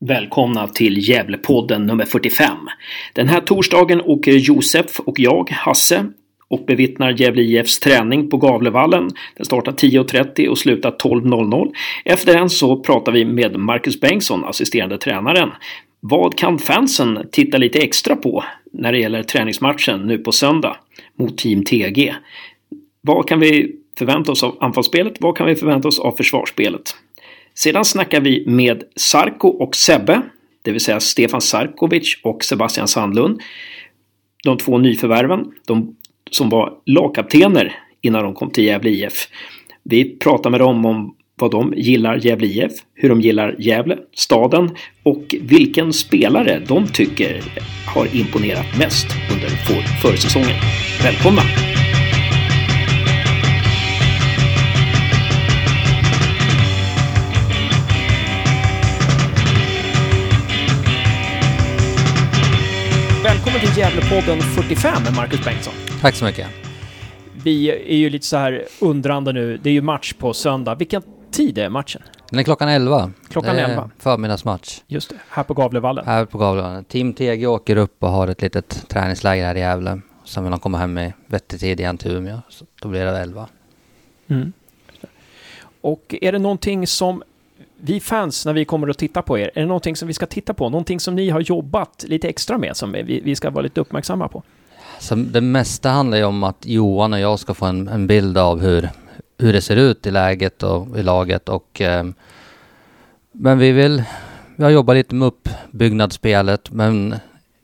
Välkomna till Gävlepodden nummer 45. Den här torsdagen åker Josef och jag, Hasse, och bevittnar Gävle IFs träning på Gavlevallen. Den startar 10.30 och slutar 12.00. Efter den så pratar vi med Marcus Bengtsson, assisterande tränaren. Vad kan fansen titta lite extra på när det gäller träningsmatchen nu på söndag mot Team TG? Vad kan vi förvänta oss av anfallsspelet? Vad kan vi förvänta oss av försvarsspelet? Sedan snackar vi med Sarko och Sebbe, det vill säga Stefan Sarkovic och Sebastian Sandlund. De två nyförvärven, de som var lagkaptener innan de kom till Gävle IF. Vi pratar med dem om vad de gillar Gävle IF, hur de gillar Gävle, staden och vilken spelare de tycker har imponerat mest under försäsongen. Välkomna! Välkommen till Gävlepodden 45 med Marcus Bengtsson. Tack så mycket. Vi är ju lite så här undrande nu. Det är ju match på söndag. Vilken tid är matchen? Den är klockan 11. Klockan det är 11. Förmiddagsmatch. Just det, här på Gavlevallen. Här på Gavlevallen. Team TG åker upp och har ett litet träningsläger här i Gävle. Sen vill de komma hem i vettig tid igen till Umeå. Så då blir det 11. Mm. Och är det någonting som vi fans, när vi kommer att titta på er, är det någonting som vi ska titta på? Någonting som ni har jobbat lite extra med som vi, vi ska vara lite uppmärksamma på? Så det mesta handlar ju om att Johan och jag ska få en, en bild av hur, hur det ser ut i läget och i laget och eh, men vi vill, vi har jobbat lite med uppbyggnadsspelet men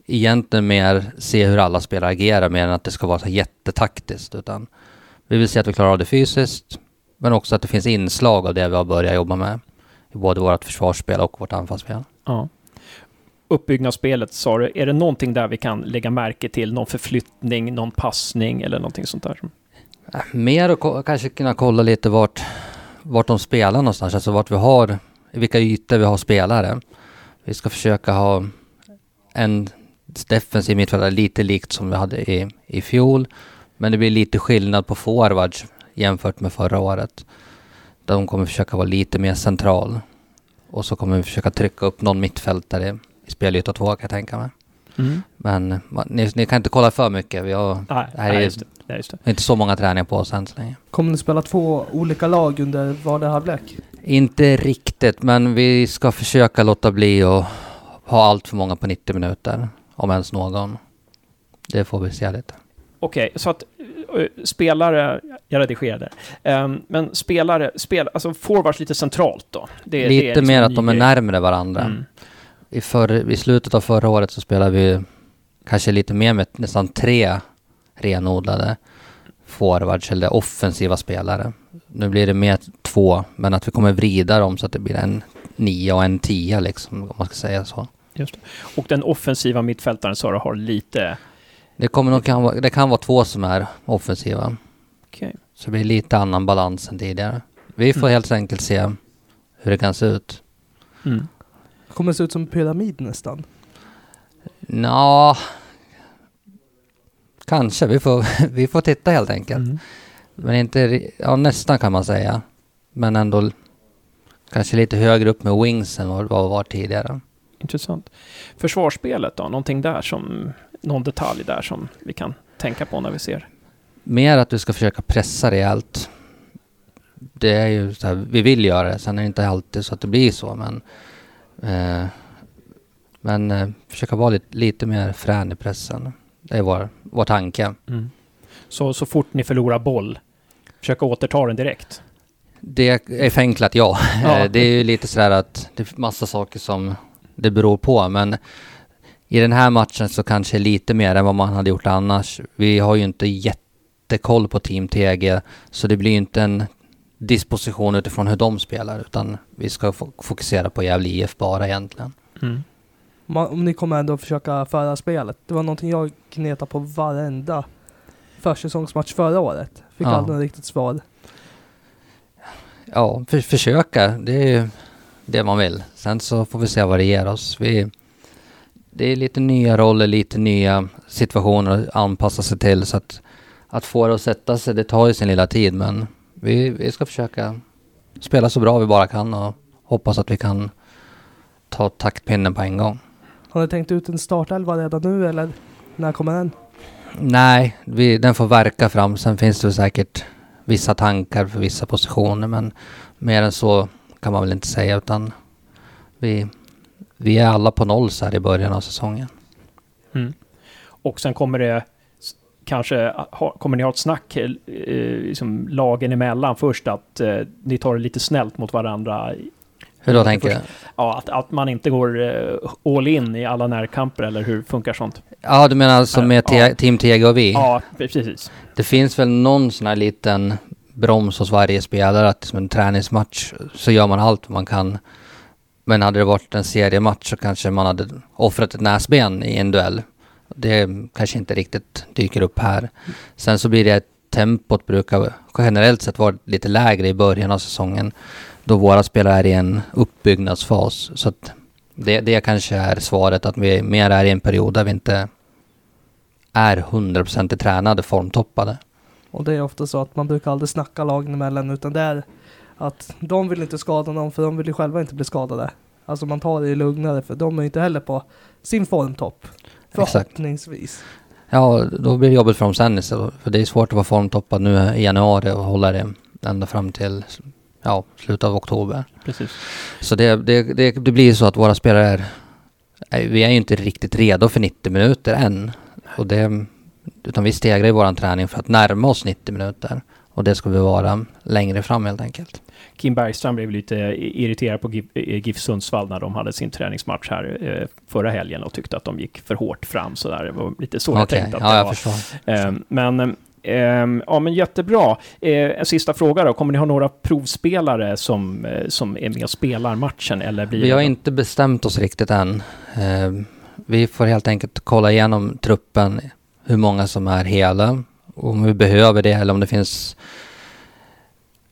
egentligen mer se hur alla spelare agerar mer än att det ska vara så jättetaktiskt utan vi vill se att vi klarar av det fysiskt men också att det finns inslag av det vi har börjat jobba med i både vårt försvarsspel och vårt anfallsspel. Ja. Uppbyggnadsspelet sa du, är det någonting där vi kan lägga märke till? Någon förflyttning, någon passning eller någonting sånt där? Äh, Mer att kanske kunna kolla lite vart, vart de spelar någonstans, alltså vart vi har, vilka ytor vi har spelare. Vi ska försöka ha en defensiv mittfältare lite likt som vi hade i, i fjol. Men det blir lite skillnad på forwards jämfört med förra året. De kommer försöka vara lite mer central. Och så kommer vi försöka trycka upp någon mittfältare i spelyta två kan jag tänka mig. Mm. Men man, ni, ni, kan inte kolla för mycket. Vi har, Nej, här nej, är, just det. Nej, just det. inte så många träningar på oss än så länge. Kommer ni spela två olika lag under varje halvlek? Inte riktigt, men vi ska försöka låta bli att ha allt för många på 90 minuter. Om ens någon. Det får vi se lite. Okej, så att uh, spelare, jag redigerade, um, men spelare, spel, alltså forwards lite centralt då? Det, lite det liksom mer att de är grej. närmare varandra. Mm. I, förr, I slutet av förra året så spelade vi kanske lite mer med nästan tre renodlade forwards eller offensiva spelare. Nu blir det mer två, men att vi kommer vrida dem så att det blir en nio och en tia liksom, om man ska säga så. Just det. Och den offensiva mittfältaren Sara har lite... Det, kommer nog kan vara, det kan vara två som är offensiva. Okej. Så det blir lite annan balans än tidigare. Vi får Mm. helt enkelt se hur det kan se ut. Mm. Kommer se ut som en pyramid nästan. Nå, kanske. Vi får, vi får titta helt enkelt. Mm. Men inte, ja nästan kan man säga. Men ändå kanske lite högre upp med wings än vad vad det var tidigare. Intressant. Försvarsspelet då? Någonting där som... Någon detalj där som vi kan tänka på när vi ser? Mer att vi ska försöka pressa rejält. Det är ju så här, vi vill göra det. Sen är det inte alltid så att det blir så, men... Eh, men eh, försöka vara lite, lite mer frän i pressen. Det är vår, vår tanke. Mm. Så, så fort ni förlorar boll, försöka återta den direkt? Det är förenklat, ja. Ja. Det är ju lite sådär att det är massa saker som det beror på, men i den här matchen så kanske lite mer än vad man hade gjort annars. Vi har ju inte jättekoll på Team TG, så det blir ju inte en disposition utifrån hur de spelar, utan vi ska fo- fokusera på Gävle IF bara egentligen. Mm. Om ni kommer ändå försöka föra spelet. Det var någonting jag gnetade på varenda försäsongsmatch förra året. Fick Ja. aldrig något riktigt svar. Ja, för, försöka, det är ju det man vill. Sen så får vi se vad det ger oss. Vi, det är lite nya roller, lite nya situationer att anpassa sig till. Så att, att få det att sätta sig, det tar ju sin lilla tid. Men vi, vi ska försöka spela så bra vi bara kan och hoppas att vi kan ta taktpinnen på en gång. Har ni tänkt ut en startelva redan nu eller när kommer den? Nej, vi, den får verka fram. Sen finns det säkert vissa tankar för vissa positioner, men mer än så kan man väl inte säga, utan vi, vi är alla på noll så här i början av säsongen. Mm. Och sen kommer det kanske, ha, kommer ni ha ett snack eh, liksom lagen emellan först att eh, ni tar det lite snällt mot varandra? Hur då tänker du? Ja, att, att man inte går eh, all in i alla närkamper eller hur funkar sånt? Ja, du menar alltså med te- Ja. Team Tega och vi? Ja, precis. Det finns väl någon sån här liten broms hos varje spelare att som en träningsmatch så gör man allt man kan. Men hade det varit en seriematch så kanske man hade offrat ett näsben i en duell. Det kanske inte riktigt dyker upp här. Sen så blir det tempot brukar generellt sett vara lite lägre i början av säsongen då våra spelare är i en uppbyggnadsfas. Så att det, det kanske är svaret att vi mer är i en period där vi inte är 100% tränade, formtoppade. Och det är ofta så att man brukar aldrig snacka lagen emellan utan det är att de vill inte skada någon för de vill ju själva inte bli skadade. Alltså man tar det lugnare för de är inte heller på sin formtopp. Exakt. Förhoppningsvis. Ja, då blir det jobbigt för dem sen istället. För det är svårt att vara formtoppad nu i januari och hålla det ända fram till ja, slutet av oktober. precis. Så det, det, det, det blir så att våra spelare är... Vi är ju inte riktigt redo för 90 minuter än. Och det, utan vi stegrar i våran träning för att närma oss 90 minuter. Och det ska vi vara längre fram helt enkelt. Kim Bergström blev lite irriterad på GIF, eh, GIF Sundsvall när de hade sin träningsmatch här eh, förra helgen och tyckte att de gick för hårt fram sådär. Det var lite så jag Okej, tänkte att ja det jag var. förstår. Eh, men, eh, ja, men jättebra. Eh, en sista fråga då. Kommer ni ha några provspelare som, som är med och spelar matchen? Eller blir Vi har det- inte bestämt oss riktigt än. Eh, vi får helt enkelt kolla igenom truppen, hur många som är hela, om vi behöver det eller om det finns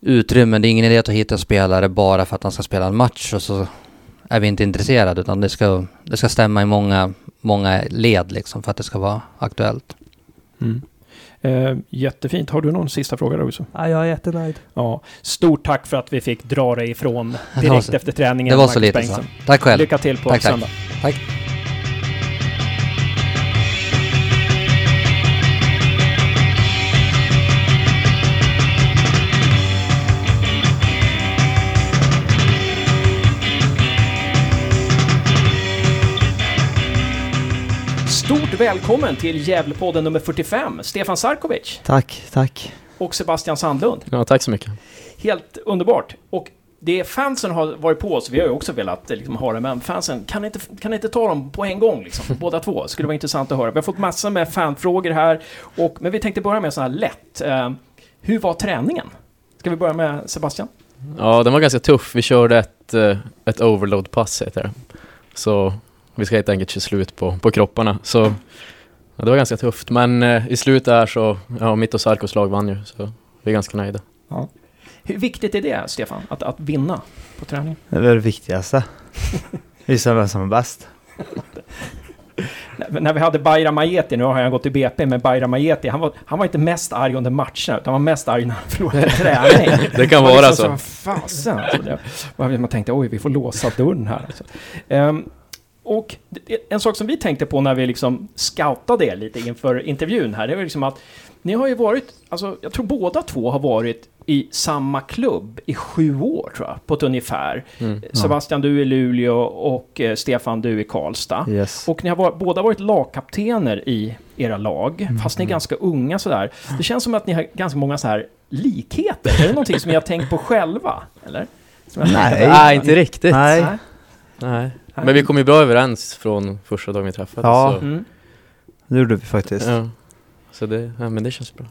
utrymme. Det är ingen idé att ta hit en spelare bara för att han ska spela en match och så är vi inte intresserade utan det ska, det ska stämma i många, många led liksom för att det ska vara aktuellt. Mm. Eh, jättefint. Har du någon sista fråga då också? Ja, jag är jättenöjd. Ja. Stort tack för att vi fick dra dig ifrån direkt efter träningen. Det var så Marcus lite så. Tack själv. Lycka till på Tack, tack. söndag. Tack. Stort välkommen till Gävlepodden nummer 45, Stefan Sarkovic Tack, tack. och Sebastian Sandlund. Ja, tack så mycket. Helt underbart. Och det fansen har varit på oss, vi har ju också velat eh, liksom, ha det, men fansen, kan ni inte, kan ni inte ta dem på en gång, liksom, båda två? Skulle vara intressant att höra. Vi har fått massor med fanfrågor här, och, men vi tänkte börja med så här lätt. Eh, hur var träningen? Ska vi börja med Sebastian? Ja, den var ganska tuff. Vi körde ett, eh, ett overload-pass heter det. Så vi ska helt enkelt köra slut på, på kropparna. Så ja, det var ganska tufft. Men eh, i slutet här så, ja, mitt och Sarkos lag vann ju. Så vi är ganska nöjda. Hur viktigt är det, Stefan, att, att vinna på träning? Det är väl det viktigaste. Visa vem som är bäst. När, vi hade Bayram Majeti, nu har jag gått i BP med Bayram Majeti, han var, han var inte mest arg under matcherna, utan han var mest arg när han förlorade träning. Det kan var vara liksom så. Fasen! alltså. Man tänkte oj, vi får låsa dörren här. Alltså. Ehm, och en sak som vi tänkte på när vi liksom scoutade er lite inför intervjun här, det var liksom att ni har ju varit, alltså jag tror båda två har varit i samma klubb i sju år tror jag, på ett ungefär. Mm. Sebastian, du i Luleå och eh, Stefan, du i Karlstad. Yes. Och ni har varit, båda varit lagkaptener i era lag, fast Mm. ni är ganska unga sådär. Det känns som att ni har ganska många så här likheter. Är det någonting som ni har tänkt på själva? Eller? Nej. Nej, inte riktigt. Nej. Nej. Men vi kom ju bra överens från första dagen vi träffades. Ja. Så, Mm. Det gjorde vi faktiskt. ja. så det, ja, men det känns bra.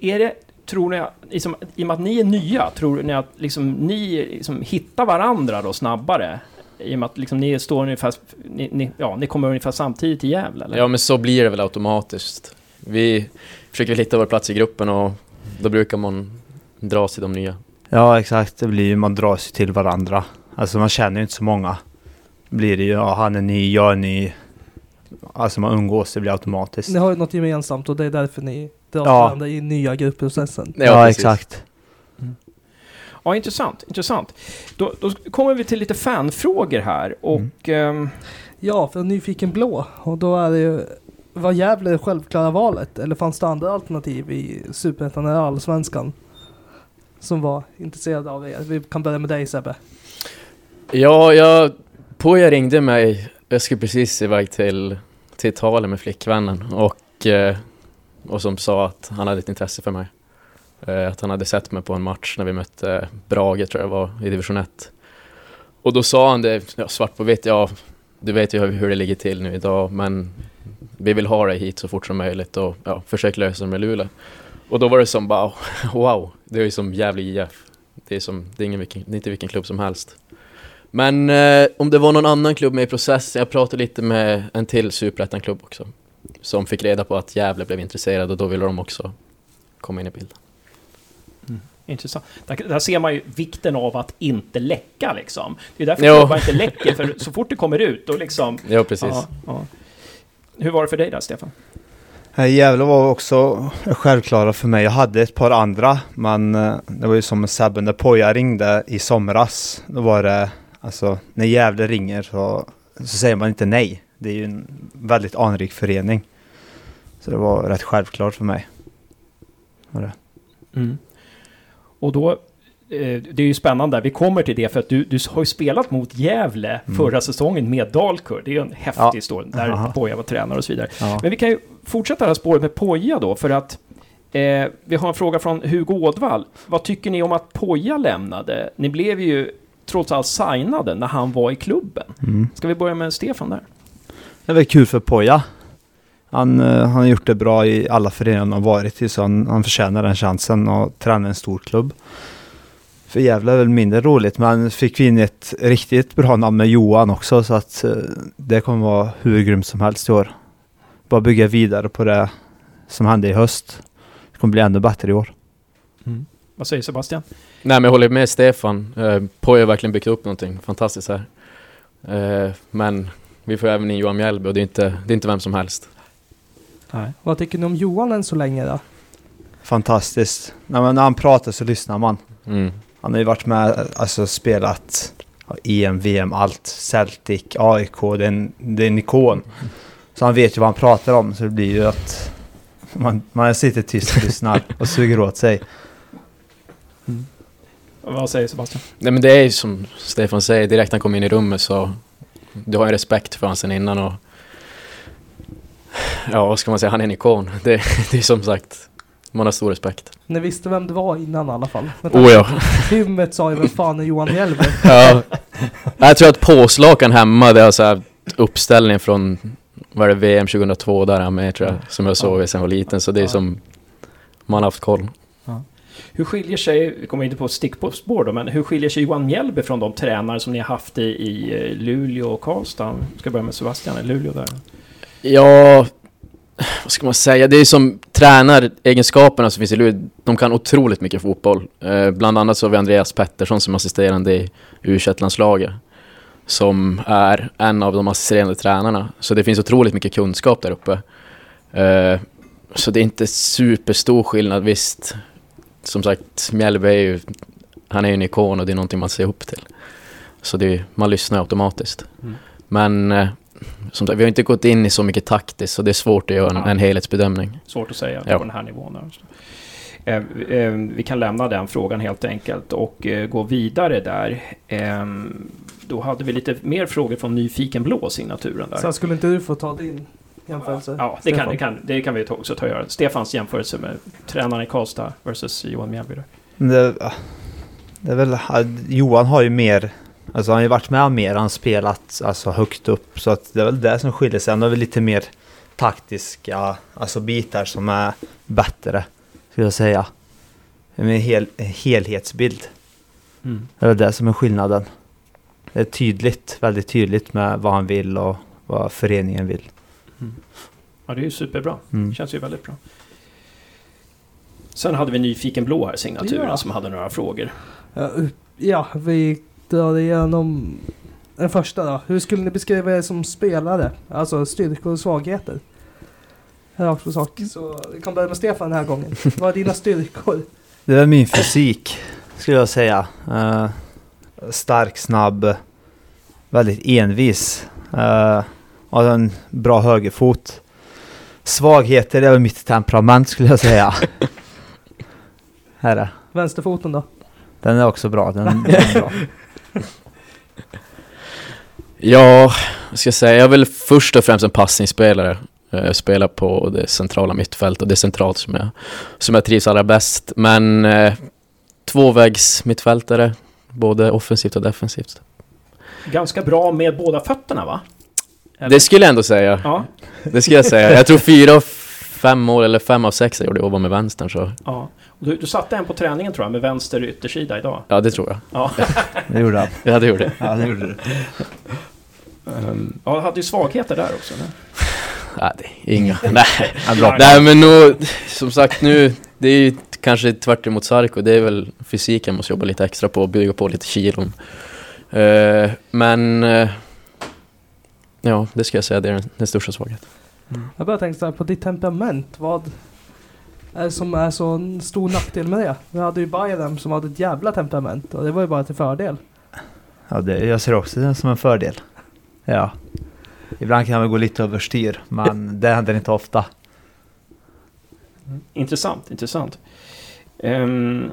Är- det, tror ni, liksom, i och med att ni är nya, tror ni att liksom, ni liksom, hittar varandra då snabbare? I och med att liksom, ni står ungefär, ni, ni, ja, ni kommer ungefär samtidigt i Gävle, eller? Ja, men så blir det väl automatiskt. Vi försöker hitta vår plats i gruppen och då brukar man dra sig de nya. Ja, exakt. Det blir ju, man drar sig till varandra. Alltså man känner ju inte så många. Blir det ju, ja han är ny, jag är ny. Alltså man umgås, det blir automatiskt. Ni har ju något gemensamt och det är därför ni drar Ja. varandra i nya gruppprocessen. Ja, precis. exakt. Ja, intressant. intressant. Då, då kommer vi till lite fanfrågor här. Och ehm, Ja, för Nyfiken Blå. Och då är det ju... Var Gävle det självklara valet? Eller fanns det andra alternativ i Superettan eller Allsvenskan? Som var intresserade av er? Vi kan börja med dig Sebbe. Ja, jag... Poja ringde mig. Jag skulle precis iväg till, till Italien med flickvännen och, eh, och som sa att han hade ett intresse för mig. Eh, att han hade sett mig på en match när vi mötte Brage, tror jag var, i division 1. Och då sa han det, ja, svart på vitt, ja, du vet ju hur, det ligger till nu idag, men vi vill ha dig hit så fort som möjligt och ja, försök lösa det med Luleå. Och då var det som bara, wow, det är ju som Gävle IF. Det är, som, det är, ingen det är inte vilken klubb som helst. Men eh, om det var någon annan klubb med i processen, jag pratade lite med en till superettan-klubb också. Som fick reda på att Gävle blev intresserad och då ville de också komma in i bilden. intressant. Där, där ser man ju vikten av att inte läcka liksom. Det är därför Jo. klubbar inte läcker, för så fort det kommer ut, då liksom... Ja, precis. Ja, ja. Hur var det för dig där, Stefan? Gävle var också självklara för mig. Jag hade ett par andra, men eh, det var ju som Sebbe, när Poja ringde i somras, då var det, alltså när Gävle ringer så, så säger man inte nej. Det är ju en väldigt anrik förening. Så det var rätt självklart för mig. Mm. Och då, eh, det är ju spännande, vi kommer till det för att du, du har ju spelat mot Gävle Mm. förra säsongen med Dalkurd. Det är ju en häftig Ja. historia, där Aha. Poja var tränare och så vidare. Ja. Men vi kan ju fortsätta det här spåret med Poja då, för att eh, vi har en fråga från Hugo Ådvall. Vad tycker ni om att Poja lämnade? Ni blev ju trots allt signade när han var i klubben. Mm. Ska vi börja med Stefan där? Det är väl kul för Poja. Han, eh, han har gjort det bra i alla föreningar han har varit i så han, han förtjänar den chansen att träna en stor klubb. För Gävle är väl mindre roligt men fick vi in ett riktigt bra namn med Johan också så att eh, det kommer vara hur grymt som helst i år. Bara bygga vidare på det som hände i höst. Det kommer bli ännu bättre i år. Vad säger Sebastian? Nej men jag håller med Stefan. Eh, Poja har verkligen byggt upp någonting fantastiskt här. Eh, men vi får även in Johan Mjällby och det är inte, det är inte vem som helst. Nej. Vad tycker ni om Johan än så länge då? Fantastiskt. Nej, men när han pratar så lyssnar man. Mm. Han har ju varit med, alltså spelat ja, EM, VM, allt. Celtic, AIK, det är, en, det är en ikon. Så han vet ju vad han pratar om, så det blir ju att man, man sitter tyst och lyssnar och suger åt sig. Vad säger Sebastian? Nej men det är ju som Stefan säger, direkt när han kommer in i rummet så du har ju respekt för honom sen innan och ja vad ska man säga, han är en ikon. Det, det är som sagt, man har stor respekt. Ni visste vem det var innan i alla fall. Men Oh ja. Hymmet sa ju vem fan är Johan Mjällby? ja. Jag tror att påslakan hemma, det har så här uppställning från var det VM 2002 där han med tror jag, som jag såg sen jag var liten. Så det är Ja. som, man har haft koll. Hur skiljer sig, vi kommer inte på stickspår då, men hur skiljer sig Johan Mjällby från de tränare som ni har haft i, i eh, Luleå och Karlstad? Ska börja med Sebastian i Luleå där. Ja, vad ska man säga? Det är som tränaregenskaperna som finns i Luleå. De kan otroligt mycket fotboll. Eh, bland annat så har vi Andreas Pettersson som assisterande i u landslaget Som är en av de assisterande tränarna. Så det finns otroligt mycket kunskap där uppe. Eh, så det är inte superstor skillnad. Visst, som sagt, Mjällby är ju, han är ju en ikon och det är någonting man ser upp till. Så det är, man lyssnar automatiskt. Mm. Men eh, som sagt, vi har inte gått in i så mycket taktiskt så det är svårt att göra en, Ja. en helhetsbedömning. Svårt att säga Ja. på den här nivån. Eh, eh, vi kan lämna den frågan helt enkelt och gå vidare där. Eh, då hade vi lite mer frågor från Nyfiken Blå, signaturen där. Skulle inte du få ta din jämförelse? Ja, det kan, det, kan, det kan vi också ta och göra. Stefans jämförelse med tränaren i Karlstad versus Johan Mjällby. Det, det är väl, Johan har ju mer, alltså han har ju varit med mer, han har spelat alltså högt upp. Så att det är väl det som skiljer sig. Han har väl lite mer taktiska, alltså bitar som är bättre, skulle jag säga. Med en hel, helhetsbild. Det är väl det som är skillnaden. Det är tydligt, väldigt tydligt med vad han vill och vad föreningen vill. Ja, det är ju superbra. Mm. Känns ju väldigt bra. Sen hade vi Nyfiken Blå här, signaturen, Ja. som hade några frågor. Ja, vi drar igenom den första då. Hur skulle ni beskriva er som spelare? Alltså styrkor och svagheter. Rakt på sak. Så vi kan börja med Stefan den här gången. Vad är dina styrkor? Det är min fysik. skulle jag säga. Eh, stark, snabb, väldigt envis. Uh, har en bra högerfot. Svagheter är väl mitt temperament skulle jag säga. Här är. Vänsterfoten då? Den är också bra. Den, den är bra. Ja, vad ska jag säga? Jag är väl först och främst en passningsspelare. Eh, Jag spelar på det centrala mittfält och det är centralt som jag, som jag trivs allra bäst. Men eh, tvåvägs mittfältare, både offensivt och defensivt. Ganska bra med båda fötterna va? Eller? Det skulle jag ändå säga. Ja, Det skulle jag säga. Jag tror fyra av fem år, eller fem av sex jag gjorde jobba med vänstern så ja. Och Du, du satte en på träningen tror jag, med vänster yttersida idag. ja, det tror jag. Ja. Det gjorde han. Ja, det gjorde jag. Ja, det gjorde du. Um, ja, hade ju svagheter där också. Nej, det är inga. Nej. Nej men nu, som sagt nu, det är ju kanske tvärt emot Sarko, det är väl fysiken måste jobba lite extra på, bygga på lite kilon. Eh, men, eh, ja det ska jag säga, det är den, den största svagheten. Jag börjar tänka så här på ditt temperament. Vad är det som är så en stor nackdel med det? Vi hade ju Bayern som hade ett jävla temperament och det var ju bara till fördel. Ja, det, jag ser också det som en fördel. Ja. Ibland kan väl gå lite överstyr, men det händer inte ofta. Intressant, intressant. Ehm,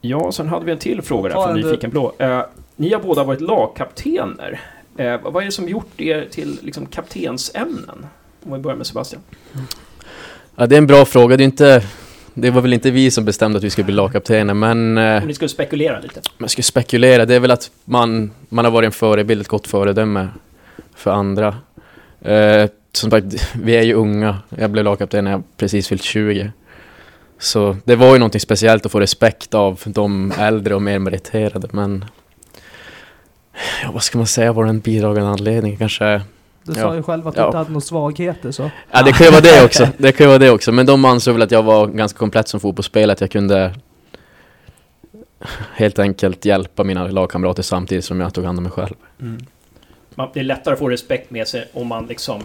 ja, sen hade vi en till fråga där från. Nyfiken Blå. Eh, ni har båda varit lagkaptener. Eh, vad är det som gjort er till liksom, kaptensämnen? Om vi börjar med Sebastian. Ja det är en bra fråga, det är inte, det var väl inte vi som bestämde att vi skulle bli lagkaptener men eh, Om ni skulle spekulera lite. jag skulle spekulera, det är väl att man, man har varit en förebild, ett gott föredöme för andra. Eh, som sagt, vi är ju unga. Jag blev lagkapten när jag precis fyllt 20. Så det var ju någonting speciellt att få respekt av de äldre och mer meriterade, men... Ja, vad ska man säga var en bidragande anledning? Kanske... Du Ja. sa ju själv att du Ja. inte hade några svagheter så. Ja, det kan ju vara det också. Det kan ju vara det också. Men de ansåg väl att jag var ganska komplett som fotbollsspelare, att jag kunde helt enkelt hjälpa mina lagkamrater samtidigt som jag tog hand om mig själv. Man, det är lättare att få respekt med sig om man liksom...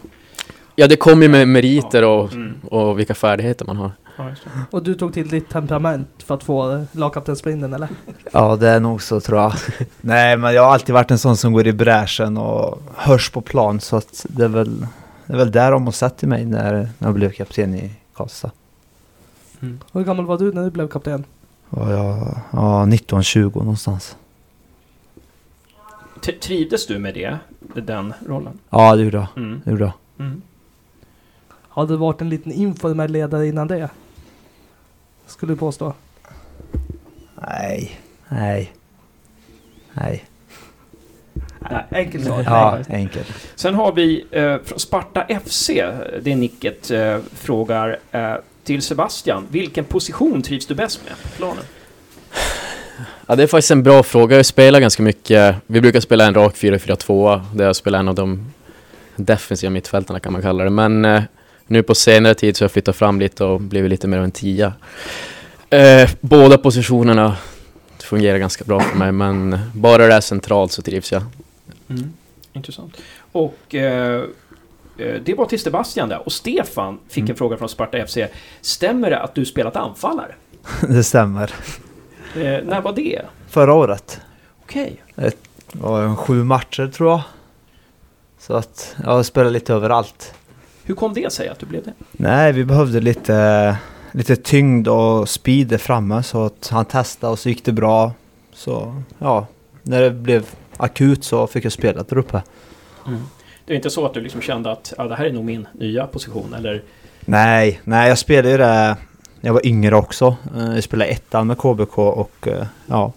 Ja, det kommer ju med meriter och, Mm. och vilka färdigheter man har. Ja, just det. Och du tog till ditt temperament för att få lagkaptensbindeln eller? Ja, det är nog så tror jag. Nej, men jag har alltid varit en sån som går i bräschen och hörs på plan, så att det är väl, det är väl där de har sett i mig när, när jag blev kapten i Karlstad. Hur gammal var du när du blev kapten? Och jag, ja, 19-20 någonstans. T- Trivdes du med det? Den rollen? Ja, det gjorde jag. Mm. Det gjorde jag. Mm. Hade du varit en liten informell ledare innan det? Skulle du påstå. Nej, nej, nej. Nej. Enkelt svar. Ja, enkelt. Sen har vi eh, från Sparta FC, det är nicket, eh, frågar eh, till Sebastian. Vilken position trivs du bäst med på planen? Ja, det är faktiskt en bra fråga. Jag spelar ganska mycket. Vi brukar spela en rak 4-4-2 där jag spelar en av de defensiva mittfältarna kan man kalla det. Men eh, nu på senare tid så har jag flyttat fram lite och blivit lite mer av en tia. Eh, båda positionerna fungerar ganska bra för mig, men bara det är centralt så trivs jag. Intressant. Och eh, eh, det var till Sebastian där. Och Stefan fick en fråga från Sparta FC. Stämmer det att du spelat anfallare? Det stämmer. Eh, när var det? Förra året Okej. var det sju matcher tror jag. Så att jag spelar lite överallt. Hur kom det sig att du blev det? Nej, vi behövde lite, lite tyngd och speed där framme så att han testade och så gick det bra. Så ja, när det blev akut så fick jag spela där uppe. Det är inte så att du liksom kände att ja, det här är nog min nya position? Eller? Nej, nej jag spelade ju det när jag var yngre också. Eh, Jag spelade ettan med KBK och eh, ja,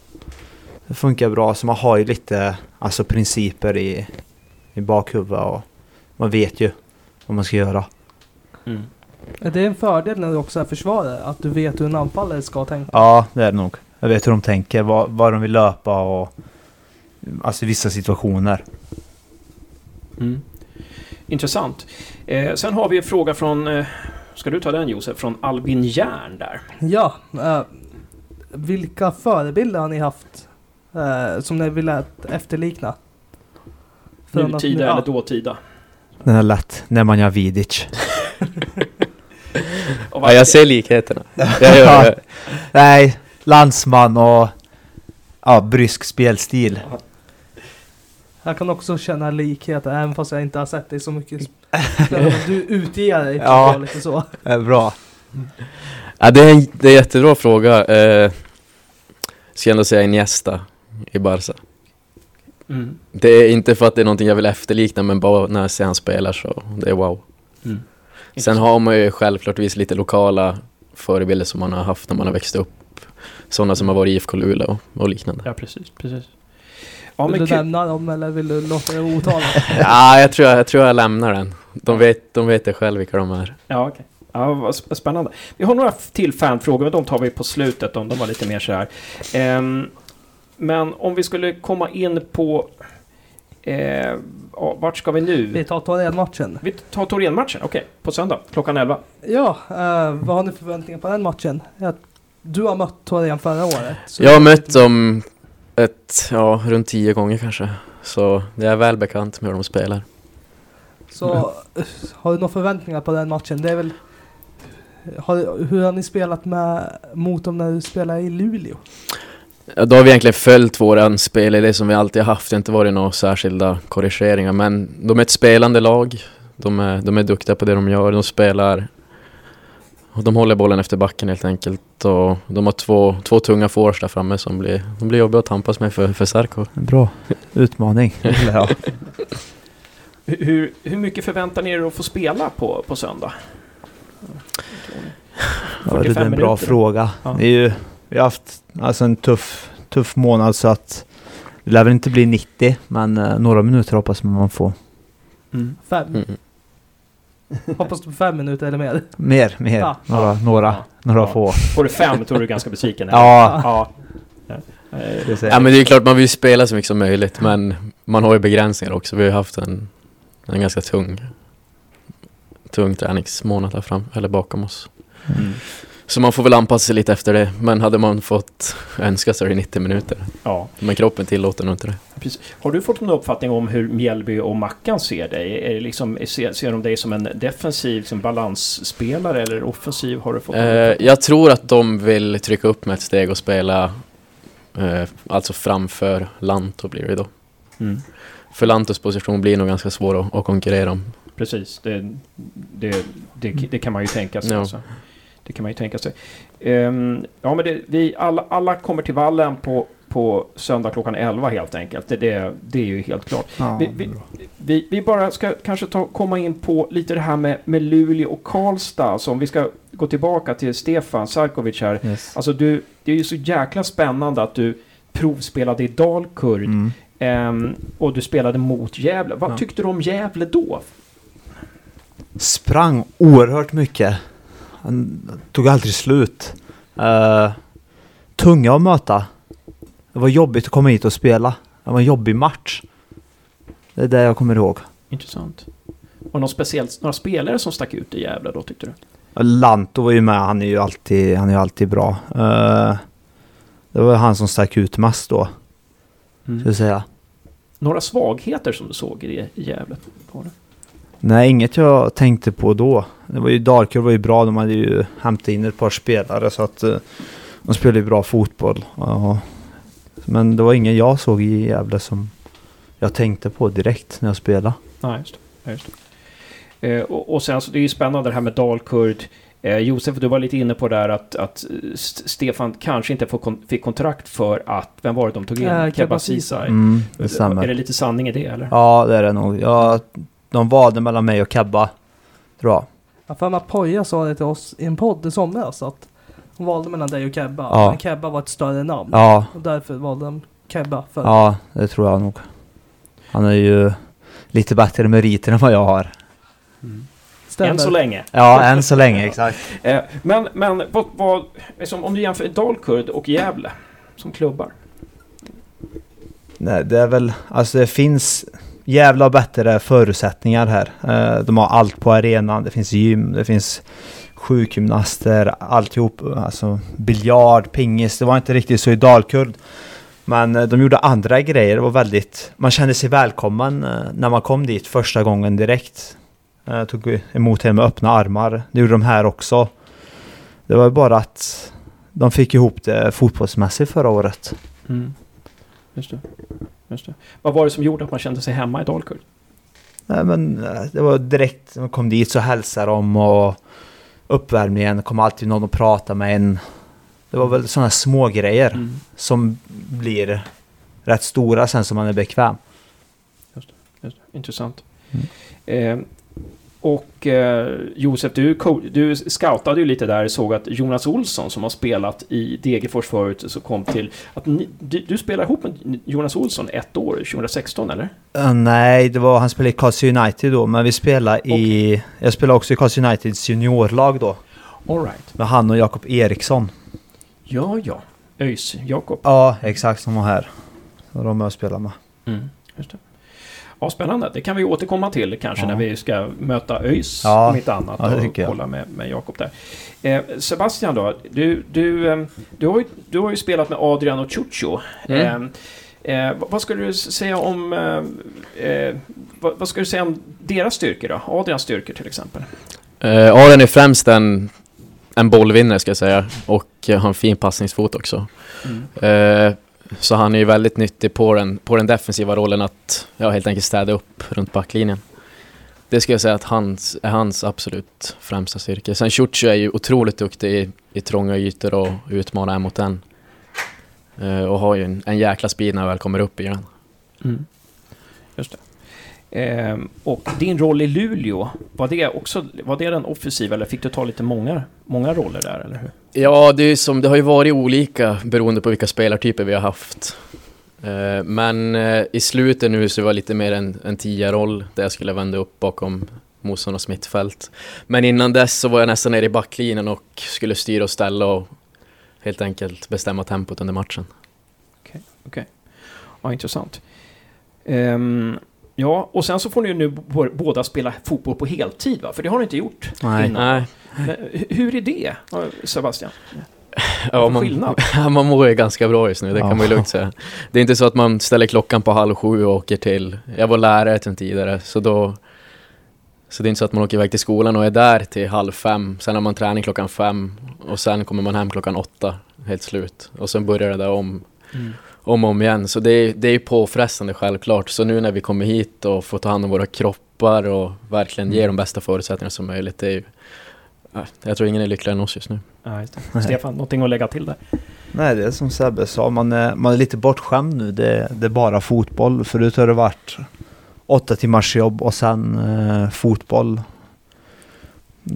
det funkar bra. Så man har ju lite alltså principer i, i bakhuvudet och man vet ju vad man ska göra. Är det en fördel när du också är försvarare? Att du vet hur en anfallare ska tänka? Ja, det är det nog. Jag vet hur de tänker, vad, vad de vill löpa och alltså i vissa situationer. Intressant. Eh, sen har vi en fråga från, eh, ska du ta den Josef, från Albin Järn där. Ja. eh, vilka förebilder har ni haft eh, som ni vill efterlikna? Från att Nutida ni- ja. eller dåtida. Den är lätt. Nemanja Vidic. Ja, jag ser likheterna. Jag gör det. Nej, landsman och ja, brysk spelstil. Jag kan också känna likheter även fast jag inte har sett dig så mycket. Du utger dig Ja. lite så. Bra. Ja, det, är en, det är en jättebra fråga. Eh, ska ändå säga Iniesta i Barca. Mm. Det är inte för att det är någonting jag vill efterlikna men bara när jag ser han spelar så det är wow. Mm. Sen har man ju självklart visst lite lokala förebilder som man har haft när man har växt upp. Sådana som har varit i IFK Luleå och, och liknande. Ja, precis. precis. Ja, vill men du kul. nämna dem eller vill du låta det otalat? Ja, jag tror jag, jag tror jag lämnar den. De vet, de vet det själv vilka de är. Ja, okej. Ja, vad sp- spännande. Vi har några till fanfrågor, men de tar vi på slutet. De, de var lite mer så här. Ehm, men om vi skulle komma in på... Eh, ja, vart ska vi Vi nu? tar Torén-matchen. Vi tar Torén-matchen, okej. på söndag, klockan 11. Ja, eh, vad har ni för förväntningar på den matchen? Du har mött Torén förra året. så- Jag har mött dem ett, ja, runt tio gånger kanske. Så det är väl bekant med hur de spelar. Så har du några förväntningar på den matchen? Det är väl... Har, hur har ni spelat med, mot dem när du spelar i Luleå? Ja, Då har vi egentligen följt våran spelidé som vi alltid har haft. Det har inte varit några särskilda korrigeringar. Men de är ett spelande lag. De är, de är duktiga på det de gör. De spelar... Och de håller bollen efter backen helt enkelt. Och de har två, två tunga forwards där framme som blir, de blir jobbiga att tampas med för, för Sarko. Bra utmaning. Hur- Hur, mycket förväntar ni er att få spela på, på söndag? Ja, det är 45 en bra minuter. fråga. Ja. Det är ju, vi har haft alltså, en tuff, tuff månad så att det lär väl inte bli 90 men eh, några minuter hoppas man få. Mm. Fem? Mm. Hoppas du på fem minuter eller mer? Mer, mer. Ja. Några, några, Ja. några Ja. få. Får du fem tror du är ganska besviken? Ja, ja. ja. Men det är klart man vill spela så mycket som möjligt men man har ju begränsningar också. Vi har ju haft en, en ganska tung, tung träningsmånad här fram, eller bakom oss. Mm. Så man får väl anpassa sig lite efter det. Men hade man fått önska så är det 90 minuter. Ja, Men kroppen tillåter nog inte det. precis. Har du fått någon uppfattning om hur Mjällby och Mackan ser dig? Är det liksom, ser, ser de dig som en defensiv liksom balansspelare eller offensiv? Har du fått Eh, jag tror att de vill trycka upp med ett steg och spela eh, alltså framför Lanto blir det då. Mm. För Lantos position blir nog ganska svår att, att konkurrera om. Precis, det, det, det, det kan man ju tänka sig. Ja. Alltså. Det kan man ju tänka sig. Ehm, ja, men det, vi alla, alla kommer till vallen på, på söndag klockan 11 helt enkelt. Det, det, det är ju helt klart. Ja, Vi, vi, vi, vi bara ska kanske ta, komma in på lite det här med, med Luleå och Karlstad. Alltså om vi ska gå tillbaka till Stefan Sarkovic här. Yes. Alltså du, det är ju så jäkla spännande att du provspelade i Dalkurd Mm. ehm, och du spelade mot Gävle. Vad Ja. tyckte du om Gävle då? Sprang oerhört mycket. Han tog aldrig slut. Uh, tunga att möta. Det var jobbigt att komma hit och spela. Det var en jobbig match. Det är det jag kommer ihåg. Intressant. Var det någon speciellt, några spelare som stack ut i Gävle då tyckte du? Lanto var ju med, han är ju alltid, han är alltid bra. Eh, det var han som stack ut mest då, Mm. jag säga. Några svagheter som du såg i, Gävle? Var det? Nej, inget jag tänkte på då. Det var ju Dalkurd var ju bra, de hade ju hämtat in ett par spelare så att eh, de spelade ju bra fotboll. Men det var ingen jag såg i Gävle som jag tänkte på direkt när jag spelade. Nej, just det. Ja, just det. Eh, och, och sen så det är ju spännande det här med Dalkurd. Eh, Josef, du var lite inne på där att, att Stefan kanske inte kon- fick kontrakt för att, vem var det de tog in? Eh, Kebba Ceesay. Mm, det Är det lite sanning i det eller? Ja, det är det nog. Ja, de valde mellan mig och Kebba, tror jag. Jag för mig att Poja sa det till oss i en podd i somras att hon valde mellan dig och Kebba. Ja. Men Kebba var ett större namn. Ja, Och därför valde de Kebba för ja, det tror jag nog. Han är ju lite bättre meriter än vad jag har. Stämmer. Än så länge. Ja, än så länge, exakt. Eh, men men vad, vad, liksom, om du jämför Dalkurd och Gävle som klubbar. Nej, det är väl, alltså det finns jävla bättre förutsättningar här. Eh, de har allt på arenan, det finns gym, det finns sjukgymnaster, alltihop. Alltså biljard, pingis, det var inte riktigt så i Dalkurd. Men eh, de gjorde andra grejer, det var väldigt, man kände sig välkommen eh, när man kom dit första gången direkt. Jag tog emot henne med öppna armar, det gjorde de här också. Det var ju bara att de fick ihop det fotbollsmässigt förra året. Mm. Just det. Just det. Vad var det som gjorde att man kände sig hemma i Dalkurd? Nej, men eh, det var direkt när man kom dit så hälsade de och uppvärmningen kom alltid någon och pratade med en. Det var väl sådana små grejer Mm. som blir rätt stora sen som man är bekväm. Just det. Intressant. Mm. Eh, och eh, Josef, du, du scoutade ju lite där, såg att Jonas Olsson som har spelat i Degerfors förut, så kom till att ni, du, du spelar ihop med Jonas Olsson ett år, 2016 eller? Eh, nej, det var, han spelade i Karlstad United då, men vi spelade i... Jag spelade också i Karlstad Uniteds juniorlag då. All right. Med han och Jakob Eriksson. Ja, ja. ÖIS, Jakob. Ja, exakt som var här. Så de jag spelade med. Mm, just det. Ja, spännande. Det kan vi återkomma till kanske Ja. när vi ska möta ÖIS Ja. om inte annat Ja, och kolla med, med Jakob där. Eh, Sebastian då, du, du, eh, du, har ju, du har ju spelat med Adrian och Chucho. Mm. Eh, eh, vad- skulle du säga om eh, vad, vad skulle du säga om deras styrkor då? Adrians styrkor till exempel. Eh, Aron är främst en, en bollvinnare ska jag säga och har en fin passningsfot också. Eh, så han är ju väldigt nyttig på den, på den defensiva rollen att ja, helt enkelt städa upp runt backlinjen. Det ska jag säga att hans, är hans absolut främsta styrka. Sen Ciuciu är ju otroligt duktig i, i trånga ytor och utmanar en mot en. Uh, eh, och har ju en, en jäkla speed när han väl kommer upp i den. Mm. Just det. Ehm, och din roll i Luleå, var det också var det den offensiva eller fick du ta lite många, många roller där eller hur? Ja, det, är som, det har ju varit olika beroende på vilka spelartyper vi har haft. Eh, men eh, i slutet nu så var det lite mer en, en tia-roll där jag skulle vända upp bakom motståndarnas mittfält. Men innan dess så var jag nästan nere i backlinjen och skulle styra och ställa och helt enkelt bestämma tempot under matchen. Ja, intressant. Ehm, ja, och sen så får ni ju nu båda spela fotboll på heltid va? För det har ni inte gjort Nej. innan. Nej, Men hu- hur är det, eh, Sebastian? ja, man, skillnad? man mår ju ganska bra just nu, det kan Ja. man ju lugnt säga. Det är inte så att man ställer klockan på halv sju och åker till... Jag var lärare sen tidigare, så då... Så det är inte så att man åker iväg till skolan och är där till halv fem, sen har man träning klockan fem och sen kommer man hem klockan åtta, helt slut. Och sen börjar det där om, om och om igen. Så det är, det är påfrestande självklart. Så nu när vi kommer hit och får ta hand om våra kroppar och verkligen ge de bästa förutsättningarna som möjligt, det är ja, Jag tror ingen är lyckligare än oss just nu. Ja, just det. Stefan, någonting att lägga till där? Nej, det är som Sebbe sa, man är, man är lite bortskämd nu. Det, det är bara fotboll. Förut har det varit åtta timmars jobb och sen eh, fotboll.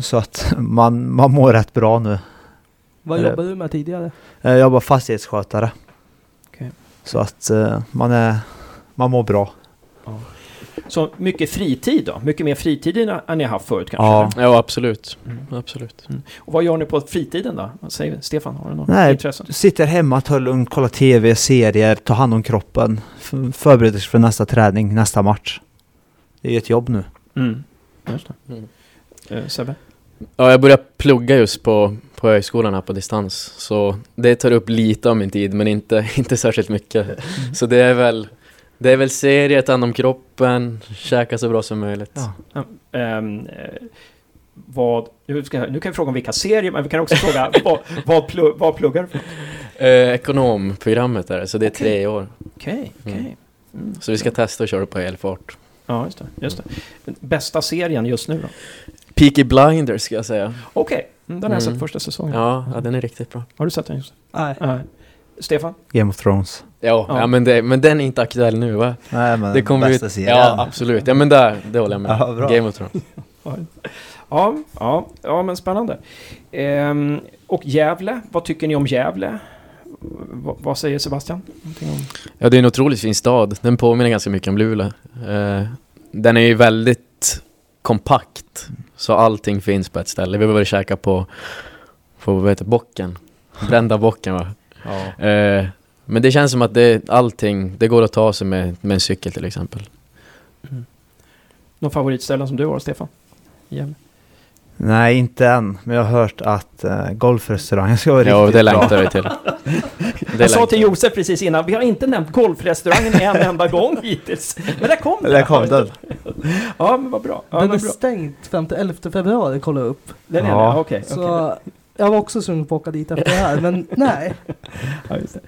Så att man, man mår rätt bra nu. Vad jobbade du med tidigare? Eh, Jag jobbar fastighetsskötare. Så att eh, man, är, man mår bra. Så mycket fritid då? Mycket mer fritid än än ni har haft förut kanske? Ja. Ja, absolut. Mm. Absolut. Och vad gör ni på fritiden då? Vad säger Stefan, har du något Nej. intresse? Sitter hemma, tar lugnt, kollar tv, serier, tar hand om kroppen. Förbereder sig för nästa träning, nästa match. Det är ett jobb nu. Mm. Just det. Mm. Eh, Sebbe? Ja, jag börjar plugga just på, på högskolan här på distans. Så det tar upp lite av min tid, men inte, inte särskilt mycket. Så det är väl, det är väl serier, ta hand om kroppen, käka så bra som möjligt. Ja. Eh, vad, nu, ska, nu kan vi fråga om vilka serier, men vi kan också fråga vad, vad, plu, vad pluggar du för? Eh, ekonomprogrammet är det, så det är tre år. Okej, okej. Mm. Mm. Så vi ska testa att köra på elfart. Ja, just det. Just det. Bästa serien just nu då? Peaky Blinders ska jag säga. Okej, den har jag Mm. sett första säsongen. Ja, ja, den är riktigt bra. Har du sett den just? Nej. Nej. Stefan? Game of Thrones. Ja, Ja. ja. men, det, men den är inte aktuell nu va? Nej men Det kommer bästa ut... serien. Ja, absolut. Ja men där, det håller jag med. Ja, bra. Game of Thrones. Ja, ja, ja men spännande. Ehm, och Gävle, vad tycker ni om Gävle? V- vad säger Sebastian? Någonting om... Ja, det är en otroligt fin stad. Den påminner ganska mycket om Luleå. Eh, den är ju väldigt kompakt. Så allting finns på ett ställe. Vi och käka på, på vad heter bocken. Brända bocken va? Ja. Eh, men det känns som att det, allting, det går att ta sig med, med en cykel till exempel. Någon favoritställen som du har, Stefan? Gävle? Nej, inte än. Men jag har hört att uh, golfrestaurangen ska vara Ja, riktigt det bra. längtar vi till. Det Jag sa till. Josef precis innan, vi har inte nämnt golfrestaurangen en enda gång hittills. Men där kom den. Där kom den. Ja, men vad bra. Ja, den är bra. stängt 5-11 februari, kolla upp. Den är Ja. det? Okej. Så okej. Jag var också sugen på att åka dit efter det här, men nej. Ja, just det.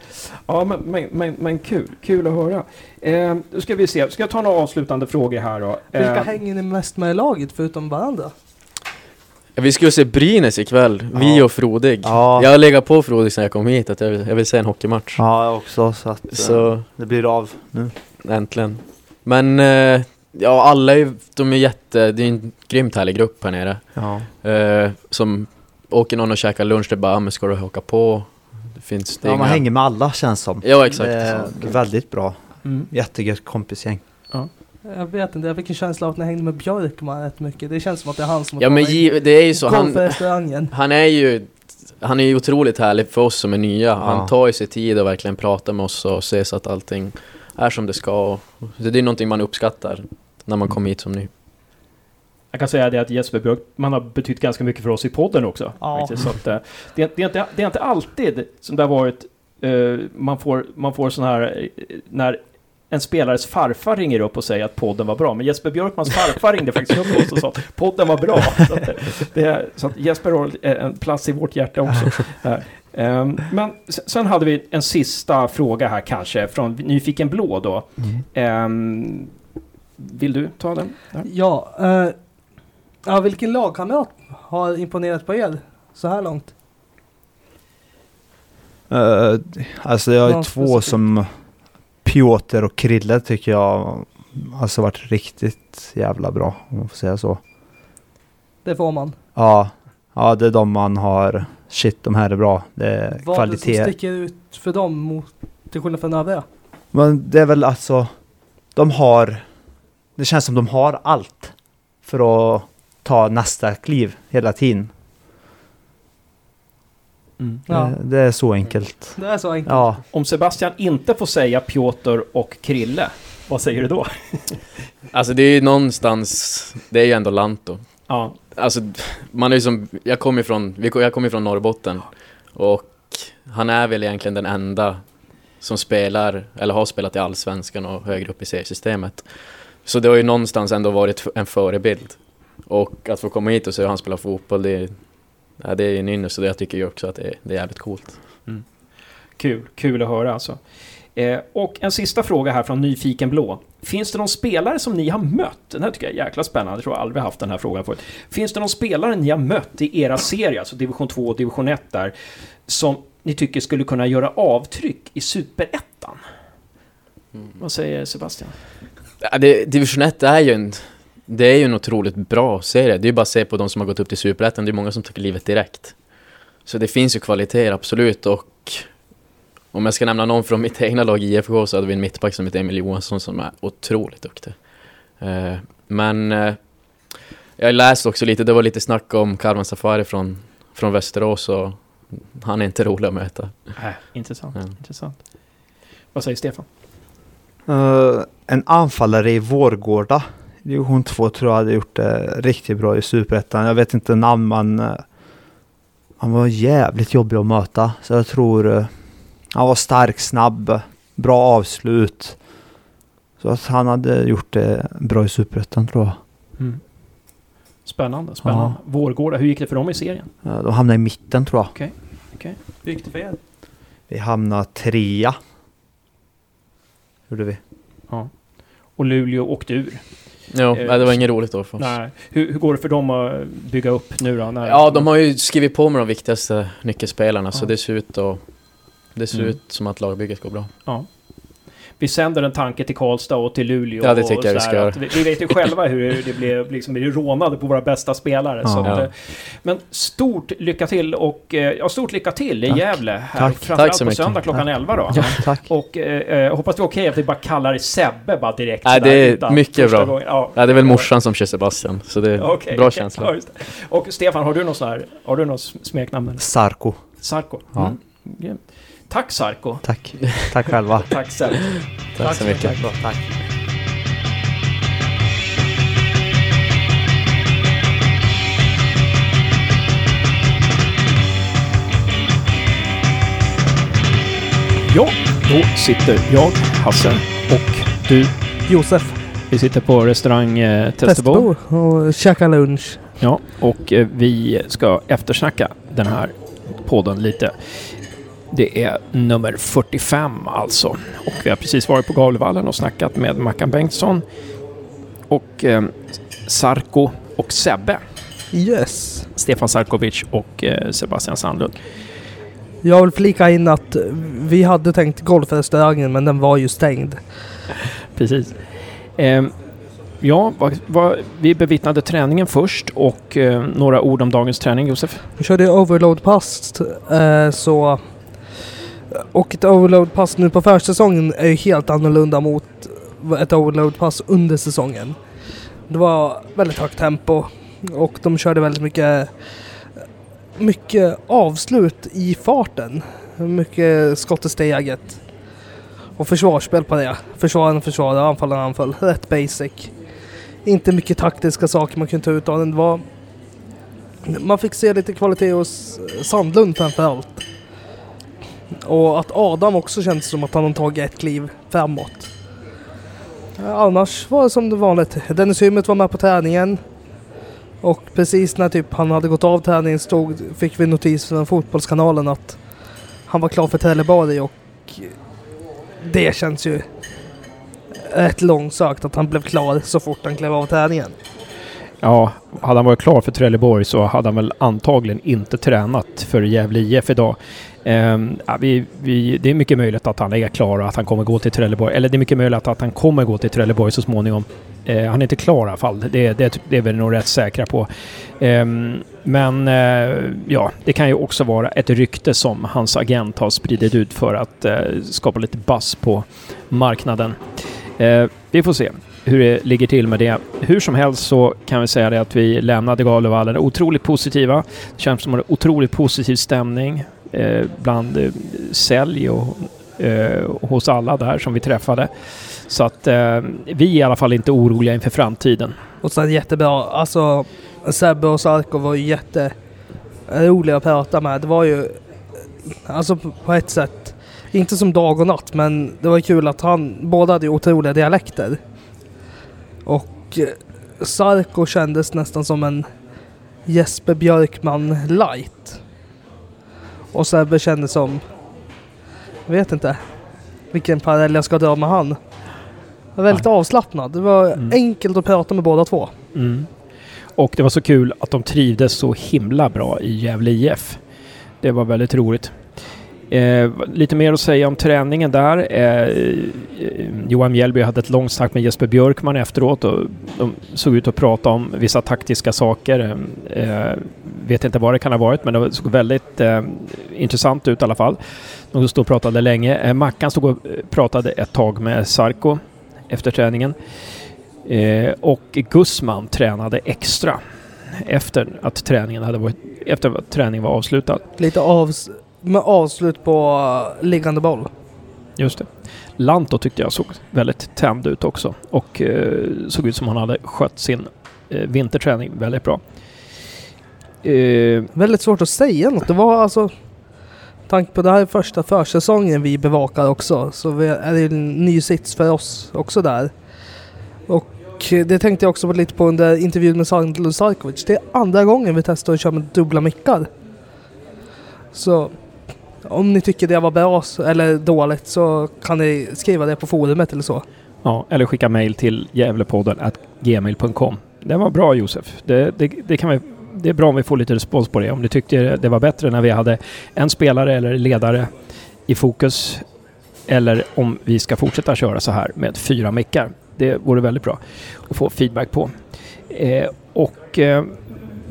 ja men, men, men, men kul. Kul att höra. Eh, då ska vi se. Ska jag ta några avslutande frågor här då? Vilka Eh, hänger ni mest med i laget förutom varandra? Vi skulle se Brynäs ikväll, vi Ja. och Frodig. Ja, Jag har legat på Frodig sedan jag kom hit att jag vill, jag vill se en hockeymatch. ja jag också så att eh, Så det blir av nu. äntligen. Men eh, ja, alla är ju, de är jätte, det är en grymt härlig grupp här nere. Ja. Eh, som åker någon och käkar lunch, det är bara, ah, men ska du haka på? Det finns det ja, man inga- hänger med alla känns som. Ja, exakt. Det är väldigt bra. mm. Jättegött kompisgäng. Jag vet inte, jag fick en känsla av att ni hängde med Björkman rätt mycket. Det känns som att det är han som Ja men det är ju så, han, han är ju han är ju otroligt härlig för oss som är nya. Han Ja. tar ju sig tid att verkligen prata med oss och se så att allting är som det ska. Och Det är någonting man uppskattar när man kommer hit som ny. Jag kan säga det att Jesper Björkman har betytt ganska mycket för oss i podden också. Ja. faktiskt. Så att, eh, det, är- det, är inte, det är inte alltid som det har varit, eh, man får, man får sån här, eh, när en spelares farfar ringer upp och säger att podden var bra. Men Jesper Björkmans farfar ringde faktiskt upp oss och sa att podden var bra. Så att, det är, så att Jesper har en plats i vårt hjärta också. Där. Ehm, Men sen hade vi en sista fråga här kanske från Nyfiken Blå då. Ehm, Vill du ta den? Där? Ja, eh, ja, vilken lagkamrat har imponerat på er så här långt? Uh, alltså jag har Någon två specifik? som Piotr och Krille tycker jag alltså varit riktigt jävla bra om man får säga så. Det får man. Ja, ja det är de man har. Shit, de här är bra. Det är Vad kvalitet. sticker ut för dem mot, till skillnad från övriga? Men det är väl alltså, de har, det känns som de har allt för att ta nästa kliv hela tiden. Ja, Det, det är så enkelt. det är så enkelt. Ja, Om Sebastian inte får säga Piotr och Krille, vad säger du då? Alltså det är ju någonstans, det är ju ändå Lanto. Ja, Alltså, man är ju som, jag kommer från, vi- jag kommer från Norrbotten och han är väl egentligen den enda som spelar, eller har spelat i Allsvenskan och högre upp i seriesystemet. Så det har ju någonstans ändå varit en förebild. Och att få komma hit och se hur han spelar fotboll, det är, ja, det är en ynnest och jag tycker ju också att det är, det är jävligt coolt. kul, kul att höra alltså. Eh, och en sista fråga här från Nyfiken Blå. Finns det någon spelare som ni har mött? Den här tycker jag är jäkla spännande, jag tror jag aldrig haft den här frågan förut. Finns det någon spelare ni har mött i era serier, alltså division 2 och division 1 där, som ni tycker skulle kunna göra avtryck i superettan? Vad säger Sebastian? Ja, det, Division 1 är ju en, det är ju en otroligt bra serie. Det är ju bara att se på de som har gått upp till Superettan, det är många som tar livet direkt. Så det finns ju kvaliteter, absolut, och om jag ska nämna någon från mitt egna lag IFK så hade vi en mittback som heter Emil Johansson som är otroligt duktig. Eh, men eh, jag läste också lite, det var lite snack om Karvan Safari från, från Västerås och han är inte rolig att möta. Äh, intressant, Ja. intressant. Vad säger Stefan? Eh, en anfallare i Vårgårda. Division 2 tror jag hade gjort det riktigt bra i Superettan. Jag vet inte namn men eh, han var jävligt jobbig att möta. Så jag tror eh, han var stark, snabb, bra avslut. Så att han hade gjort det bra i Superettan tror jag. Spännande, spännande. Vårgårda, hur gick det för dem i serien? De hamnade i mitten tror jag. Hur gick det för er? Vi hamnade trea. Gjorde vi. Och Luleå åkte ur. Jo, Eh, nej, det var inget roligt då för oss. Nej. Hur, hur går det för dem att bygga upp nu då? När, Ja, de har ju skrivit på med de viktigaste nyckelspelarna så Ja. det ser ut att det ser Mm. ut som att lagbygget går bra. Vi sänder en tanke till Karlstad och till Luleå. Ja, det och tycker jag vi ska göra. Vi, vi vet ju själva hur det blev, liksom, vi är rånade på våra bästa spelare. Så Ja. att, Ja. eh, men stort lycka till och eh, ja, stort lycka till i Tack. Gävle. Här, Tack. Framförallt Tack så på söndag klockan 11 då. Ja, tack. Och eh, eh, hoppas det är okej att vi bara kallar dig Sebbe bara direkt. Nej, det är utan mycket bra. gången. Ja, Ja, det är väl morsan som kör Sebastian, så det är Okej, bra okej. känsla. Ja, just det. Och Stefan, har du någon sån här, har du något smeknamn? Sarko. Sarko? Ja. Mm. Tack Sarko. Tack. Tack själva. Tack Sebbe. Tack så mycket. Tack. Ja, då sitter jag, Hasse och du. Josef. Vi sitter på restaurang eh, Testebo. Och käka lunch. Ja, och eh, vi ska eftersnacka den här podden lite. Det är nummer 45 alltså. Och vi har precis varit på Gavlevallen och snackat med Mackan Bengtsson och eh, Sarko och Sebbe. Yes. Stefan Sarkovic och eh, Sebastian Sandlund. Jag vill flika in att vi hade tänkt golfrestaurangen men den var ju stängd. Precis. Ehm, ja, vad, vad, vi bevittnade träningen först och eh, några ord om dagens träning, Josef. Vi körde overload-pass eh, så... Och ett overload-pass nu på försäsongen är ju helt annorlunda mot ett overload-pass under säsongen. Det var väldigt högt tempo och de körde väldigt mycket mycket avslut i farten. Mycket skott i steget. Och försvarsspel på det. Försvararen försvarade, anfallaren anfall. Rätt basic. Inte mycket taktiska saker man kunde ta ut av den. Det var... Man fick se lite kvalitet hos Sandlund framförallt. Och att Adam också känns som att han har tagit ett kliv framåt. Annars var det som det vanligt. Dennis Hymmet var med på träningen. Och precis när typ han hade gått av träningen stod, fick vi notis från Fotbollskanalen att han var klar för Trelleborg och det känns ju rätt långsökt att han blev klar så fort han klev av träningen. Ja, hade han varit klar för Trelleborg så hade han väl antagligen inte tränat för Gävle IF idag. Ehm, ja, vi, vi, det är mycket möjligt att han är klar och att han kommer gå till Trelleborg. Eller det är mycket möjligt att han kommer gå till Trelleborg så småningom. Eh, han är inte klar i alla fall. Det, det, det är vi nog rätt säkra på. Eh, men eh, ja, det kan ju också vara ett rykte som hans agent har spridit ut för att eh, skapa lite buzz på marknaden. Eh, vi får se hur det ligger till med det. Hur som helst så kan vi säga det att vi lämnade Galevallen otroligt positiva. Det känns som en otroligt positiv stämning eh, bland eh, sälj och eh, hos alla där som vi träffade. Så att eh, vi är i alla fall inte oroliga inför framtiden. Och sen jättebra, alltså Sebbe och Sarko var ju jätteroliga eh, att prata med. Det var ju, alltså på ett sätt, inte som dag och natt, men det var kul att han, båda hade ju otroliga dialekter. Och eh, Sarko kändes nästan som en Jesper Björkman light. Och Sebbe kändes som... Jag vet inte vilken parallell jag ska dra med han. var väldigt ja. avslappnad. Det var mm. enkelt att prata med båda två. Mm. Och det var så kul att de trivdes så himla bra i Gävle IF. Det var väldigt roligt. Eh, lite mer att säga om träningen där. Eh, Johan Mjällby hade ett långt snack med Jesper Björkman efteråt och de såg ut att prata om vissa taktiska saker. Eh, vet inte vad det kan ha varit men det såg väldigt eh, intressant ut i alla fall. De stod och pratade länge. Eh, Mackan stod och eh, pratade ett tag med Sarko efter träningen. Eh, och Gussman tränade extra efter att träningen hade varit, efter att träningen var avslutad. Lite avs med avslut på liggande boll. Just det. Lanto tyckte jag såg väldigt tänd ut också och eh, såg ut som han hade skött sin eh, vinterträning väldigt bra. Eh, väldigt svårt att säga något. Det var alltså... Tanke på det här är första försäsongen vi bevakar också så vi är det en ny sits för oss också där. Och det tänkte jag också på lite på under intervjun med Sandlund Sarkovic. Det är andra gången vi testar att köra med dubbla mickar. Så om ni tycker det var bra eller dåligt så kan ni skriva det på forumet eller så. Ja, eller skicka mail till gävlepodden gmail.com. Det var bra Josef. Det, det, det, kan vi, det är bra om vi får lite respons på det. Om ni tyckte det var bättre när vi hade en spelare eller ledare i fokus eller om vi ska fortsätta köra så här med fyra mickar. Det vore väldigt bra att få feedback på. Eh, och eh,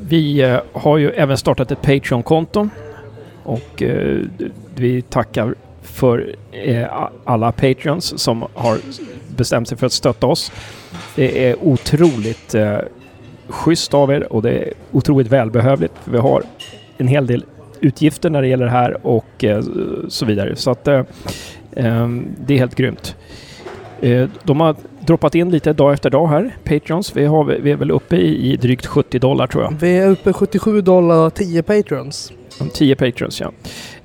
vi eh, har ju även startat ett Patreon-konto och eh, vi tackar för eh, alla Patreons som har bestämt sig för att stötta oss. Det är otroligt eh, schysst av er och det är otroligt välbehövligt. För vi har en hel del utgifter när det gäller det här och eh, så vidare. Så att eh, ehm, det är helt grymt. Eh, de har droppat in lite dag efter dag här, Patreons. Vi, har, vi är väl uppe i, i drygt 70 dollar tror jag. Vi är uppe i 77 dollar och 10 Patreons. 10 Patreons, ja.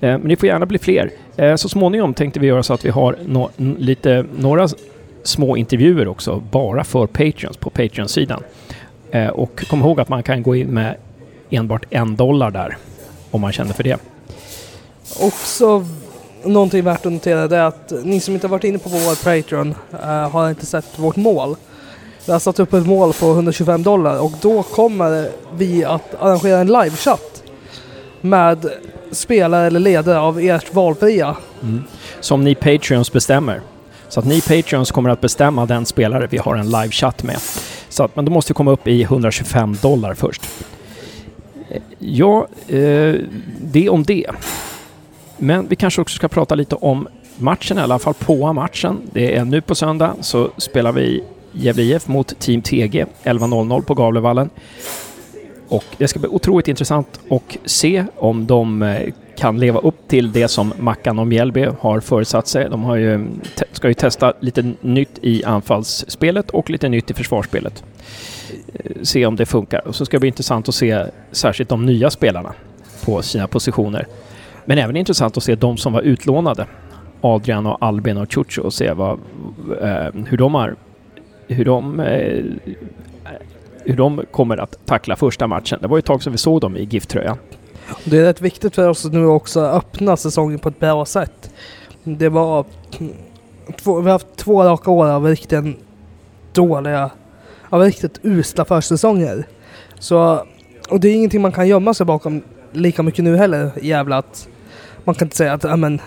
Eh, men ni får gärna bli fler. Eh, så småningom tänkte vi göra så att vi har no lite, några små intervjuer också, bara för Patreons på Patreon-sidan. Eh, och kom ihåg att man kan gå in med enbart en dollar där, om man känner för det. Också någonting värt att notera det är att ni som inte har varit inne på vår Patreon eh, har inte sett vårt mål. Vi har satt upp ett mål på 125 dollar och då kommer vi att arrangera en livechatt med spelare eller ledare av ert valfria. Mm. Som ni Patreons bestämmer. Så att ni Patreons kommer att bestämma den spelare vi har en livechatt med. Så att, men då måste vi komma upp i 125 dollar först. Eh, ja, eh, det om det. Men vi kanske också ska prata lite om matchen, i alla fall på matchen. Det är nu på söndag så spelar vi Gävle IF mot Team TG 11.00 på Gavlevallen. Och det ska bli otroligt intressant att se om de eh, kan leva upp till det som Mackan och Mjällby har förutsatt sig. De har ju, mm, ska ju testa lite nytt i anfallsspelet och lite nytt i försvarsspelet. Eh, se om det funkar. Och så ska det bli intressant att se särskilt de nya spelarna på sina positioner. Men även intressant att se de som var utlånade. Adrian och Albin och Chucho och se vad, eh, hur de har hur de, eh, hur de kommer att tackla första matchen. Det var ju ett tag sedan vi såg dem i GIF-tröjan. Det är rätt viktigt för oss nu också att öppna säsongen på ett bra sätt. Det var... Mm, två, vi har haft två raka år av riktigt dåliga, av riktigt usla försäsonger. Så, och det är ingenting man kan gömma sig bakom lika mycket nu heller, jävla att man kan inte säga att ja, men,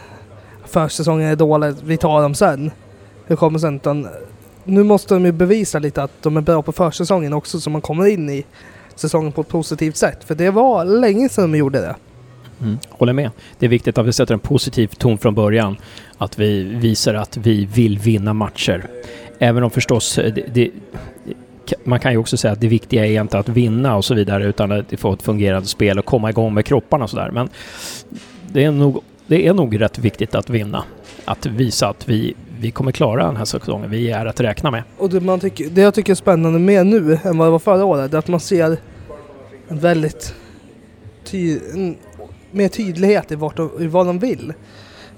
försäsongen är dålig, vi tar dem sen. Det kommer sen, utan nu måste de ju bevisa lite att de är bra på försäsongen också så man kommer in i säsongen på ett positivt sätt. För det var länge sedan de gjorde det. Mm. Håller med. Det är viktigt att vi sätter en positiv ton från början. Att vi visar att vi vill vinna matcher. Även om förstås, eh, det, det, man kan ju också säga att det viktiga är inte att vinna och så vidare utan att få ett fungerande spel och komma igång med kropparna och sådär. Men det är, nog, det är nog rätt viktigt att vinna. Att visa att vi, vi kommer klara den här säsongen. Vi är att räkna med. Och det, man tycker, det jag tycker är spännande mer nu än vad det var förra året är att man ser en väldigt ty, en, mer tydlighet i, vart de, i vad de vill.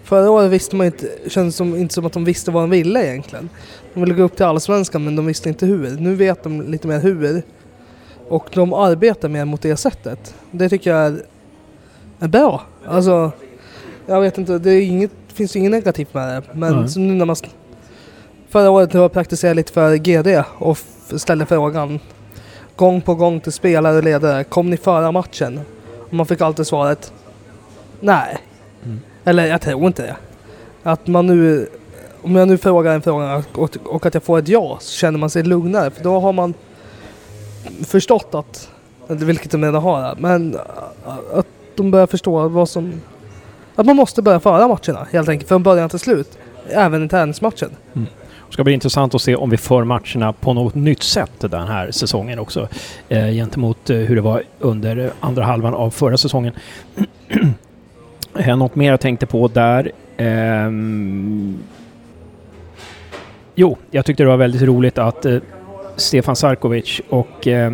Förra året visste man inte, kändes som, inte som att de visste vad de ville egentligen. De ville gå upp till Allsvenskan men de visste inte hur. Nu vet de lite mer hur. Och de arbetar mer mot det sättet. Det tycker jag är, är bra. Alltså, jag vet inte, det är inget, finns inget negativt med det. Men så nu när man Förra året när jag praktiserade lite för GD och ställde frågan gång på gång till spelare och ledare. Kom ni föra matchen? Och man fick alltid svaret Nej. Mm. Eller jag tror inte det. Att man nu om jag nu frågar en fråga och, och att jag får ett ja så känner man sig lugnare för då har man förstått att, vilket de redan har, men äh, att de börjar förstå vad som att man måste börja föra matcherna helt enkelt från början till slut. Även i träningsmatchen. Mm. Det ska bli intressant att se om vi för matcherna på något nytt sätt den här säsongen också. Eh, gentemot eh, hur det var under andra halvan av förra säsongen. Något mer jag tänkte på där. Eh, jo, jag tyckte det var väldigt roligt att eh, Stefan Sarkovic och eh,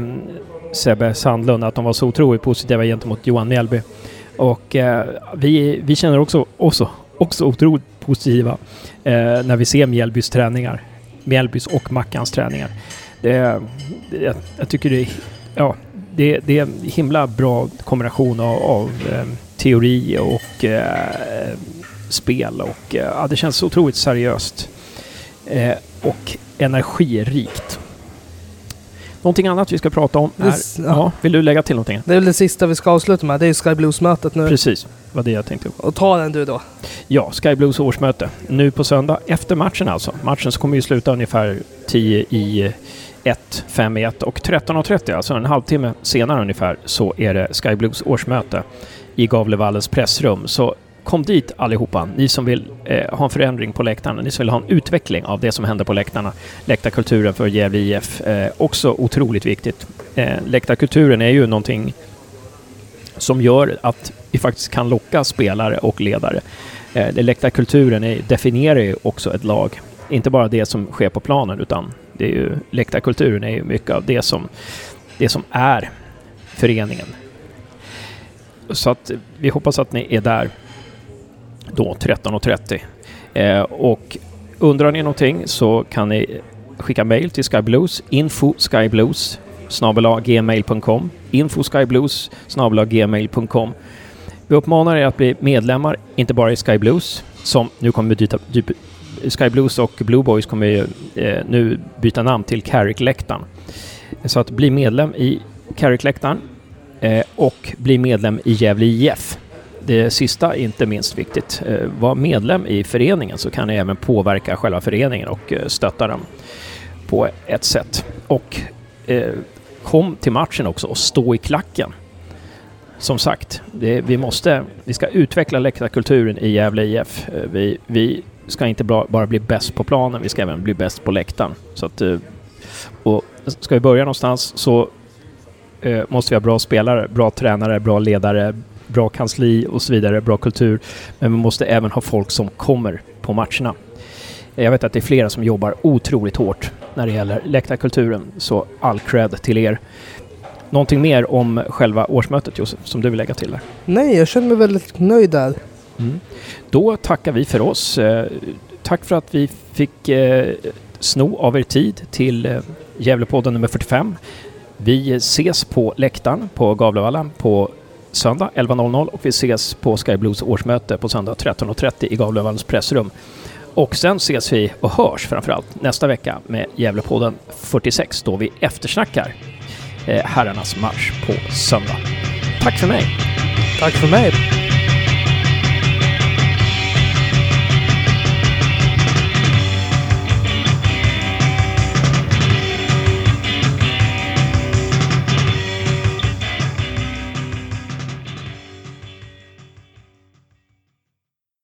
Sebbe Sandlund, att de var så otroligt positiva gentemot Johan Mjällby. Och eh, vi, vi känner också, också, också otroligt positiva eh, när vi ser Mjällbys träningar. Mjällbys och Mackans träningar. Det, det, jag, jag tycker det är, ja, det, det är en himla bra kombination av, av eh, teori och eh, spel och eh, ja, det känns otroligt seriöst eh, och energirikt. Någonting annat vi ska prata om är... Det- ja. ja. vill du lägga till någonting? Det är väl det sista vi ska avsluta med. Det är ju Sky Blues-mötet nu. Precis, vad det jag tänkte. Och ta den du då. Ja, Sky Blues årsmöte. Nu på söndag, efter matchen alltså. Matchen kommer ju sluta ungefär 10 i 1, 5 i 1 och 13.30, alltså en halvtimme senare ungefär, så är det Sky Blues årsmöte i Gavlevallens pressrum. Så kom dit allihopa, ni som vill eh, ha en förändring på läktarna, ni som vill ha en utveckling av det som händer på läktarna. Läktarkulturen för Gävle IF, eh, också otroligt viktigt. Eh, läktarkulturen är ju någonting som gör att vi faktiskt kan locka spelare och ledare. Eh, läktarkulturen är, definierar ju också ett lag. Inte bara det som sker på planen utan det är ju, läktarkulturen är ju mycket av det som, det som är föreningen. Så att eh, vi hoppas att ni är där då 13.30. Eh, och undrar ni någonting så kan ni skicka mail till skyblues, info skyblues gmail.com info skyblues gmail.com Vi uppmanar er att bli medlemmar, inte bara i Skyblues, som nu kommer byta, Skyblues och Blue Boys kommer ju, eh, nu byta namn till Carrick-läktaren. Så att bli medlem i Carrick-läktaren eh, och bli medlem i Gävle IF. Det sista är inte minst viktigt. Eh, var medlem i föreningen så kan ni även påverka själva föreningen och eh, stötta den på ett sätt. Och eh, kom till matchen också och stå i klacken. Som sagt, det, vi måste, vi ska utveckla läktarkulturen i Gävle IF. Vi, vi ska inte bara, bli bäst på planen, vi ska även bli bäst på läktaren. Så att, och ska vi börja någonstans så måste vi ha bra spelare, bra tränare, bra ledare, bra kansli och så vidare, bra kultur. Men vi måste även ha folk som kommer på matcherna. Jag vet att det är flera som jobbar otroligt hårt när det gäller läktarkulturen, så all cred till er. Någonting mer om själva årsmötet Josef, som du vill lägga till där? Nej, jag känner mig väldigt nöjd där. Mm. Då tackar vi för oss. Eh, tack för att vi fick eh, sno av er tid till eh, Gävlepodden nummer 45. Vi ses på läktaren på Gavlevalla på söndag 11.00 och vi ses på Sky Blues årsmöte på söndag 13.30 i Gavlevalls pressrum. Och sen ses vi och hörs framförallt nästa vecka med Gävlepodden 46 då vi eftersnackar eh, herrarnas match på söndag. Tack för mig! Tack för mig.